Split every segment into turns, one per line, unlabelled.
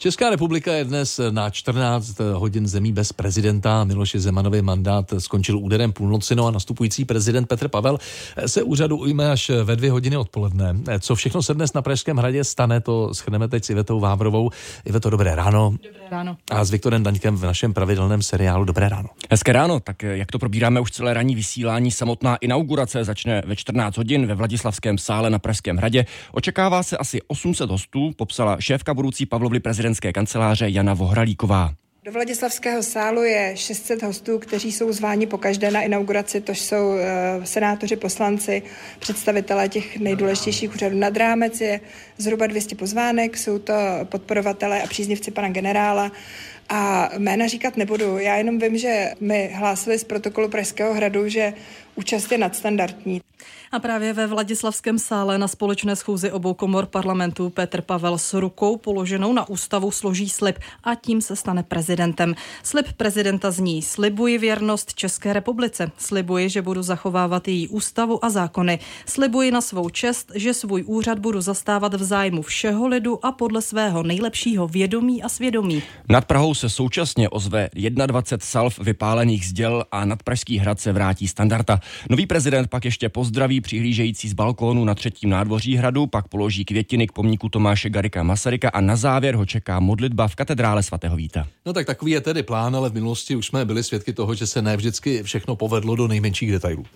Česká republika je dnes na 14 hodin zemí bez prezidenta. Miloše Zemanový mandát skončil úderem půlnoci, no a nastupující prezident Petr Pavel se úřadu ujme až ve dvě hodiny odpoledne. Co všechno se dnes na Pražském hradě stane, to schrneme teď s Ivetou Vávrovou. Iveto, dobré ráno.
Dobré ráno.
A s Viktorem Daňkem v našem pravidelném seriálu Dobré ráno.
Hezké ráno, tak jak to probíráme už celé ranní vysílání, samotná inaugurace začne ve 14 hodin ve Vladislavském sále na Pražském hradě. Očekává se asi 800 hostů, popsala šéfka budoucí Pavlovly prezident prezidentské kanceláře Jana Vohralíková.
Do Vladislavského sálu je 600 hostů, kteří jsou zváni po každé na inauguraci, to jsou uh, senátoři, poslanci, představitelé těch nejdůležitějších úřadů. Nad rámec je zhruba 200 pozvánek, jsou to podporovatelé a příznivci pana generála. A jména říkat nebudu, já jenom vím, že mi hlásili z protokolu Pražského hradu, že účast je nadstandardní.
A právě ve Vladislavském sále na společné schůzi obou komor parlamentu Petr Pavel s rukou položenou na ústavu složí slib a tím se stane prezidentem. Slib prezidenta zní slibuji věrnost České republice, slibuji, že budu zachovávat její ústavu a zákony, slibuji na svou čest, že svůj úřad budu zastávat v zájmu všeho lidu a podle svého nejlepšího vědomí a svědomí.
Nad Prahou se současně ozve 21 salv vypálených zděl a nad Pražský hrad se vrátí standarda. Nový prezident pak ještě pozdraví přihlížející z balkónu na třetím nádvoří hradu, pak položí květiny k pomníku Tomáše Garika Masaryka a na závěr ho čeká modlitba v katedrále svatého Víta.
No tak takový je tedy plán, ale v minulosti už jsme byli svědky toho, že se ne vždycky všechno povedlo do nejmenších detailů.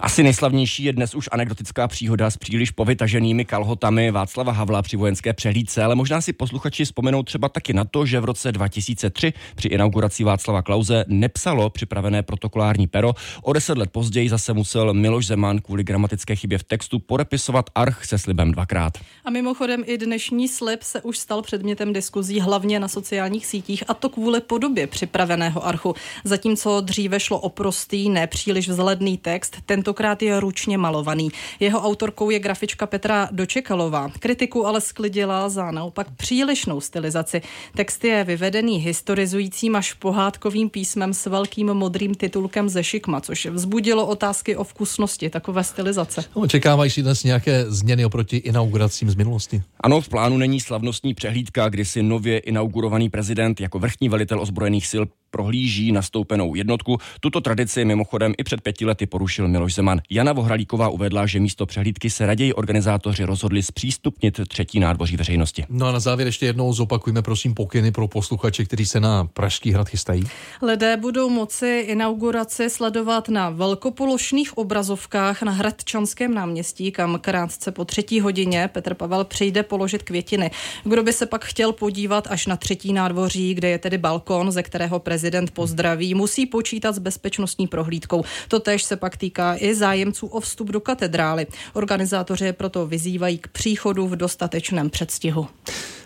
Asi nejslavnější je dnes už anekdotická příhoda s příliš povytaženými kalhotami Václava Havla při vojenské přehlídce, ale možná si posluchači vzpomenou třeba taky na to, že v roce 2003 při inauguraci Václava Klauze nepsalo připravené protokolární pero. O deset let později zase musel Miloš Zeman kvůli gramatické chybě v textu podepisovat arch se slibem dvakrát.
A mimochodem i dnešní slib se už stal předmětem diskuzí hlavně na sociálních sítích a to kvůli podobě připraveného archu. Zatímco dříve šlo o prostý, nepříliš vzhledný text, tentokrát je ručně malovaný. Jeho autorkou je grafička Petra Dočekalová. Kritiku ale sklidila za naopak přílišnou stylizaci. Text je vyvedený historizujícím až pohádkovým písmem s velkým modrým titulkem ze šikma, což vzbudilo otázky o vkusnosti takové stylizace.
No, očekávají si dnes nějaké změny oproti inauguracím z minulosti?
Ano, v plánu není slavnostní přehlídka, kdy si nově inaugurovaný prezident jako vrchní velitel ozbrojených sil prohlíží nastoupenou jednotku. Tuto tradici mimochodem i před pěti lety porušil Miloš Zeman. Jana Vohralíková uvedla, že místo přehlídky se raději organizátoři rozhodli zpřístupnit třetí nádvoří veřejnosti.
No a na závěr ještě jednou zopakujme prosím pokyny pro posluchače, kteří se na Pražský hrad chystají.
Lidé budou moci inauguraci sledovat na velkopološných obrazovkách na Hradčanském náměstí, kam krátce po třetí hodině Petr Pavel přijde položit květiny. Kdo by se pak chtěl podívat až na třetí nádvoří, kde je tedy balkon, ze kterého prezident pozdraví, musí počítat s bezpečnostní prohlídkou. Totež se pak týká i zájemců o vstup do katedrály. Organizátoři proto vyzývají k příchodu v dostatečném předstihu.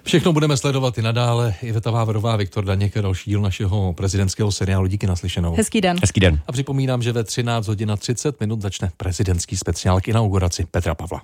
Všechno budeme sledovat i nadále. Iveta Váverová, Viktor Daněk, další díl našeho prezidentského seriálu. Díky naslyšenou.
Hezký den.
Hezký den.
A připomínám, že ve 13 hodin a 30 minut začne prezidentský speciál k inauguraci Petra Pavla.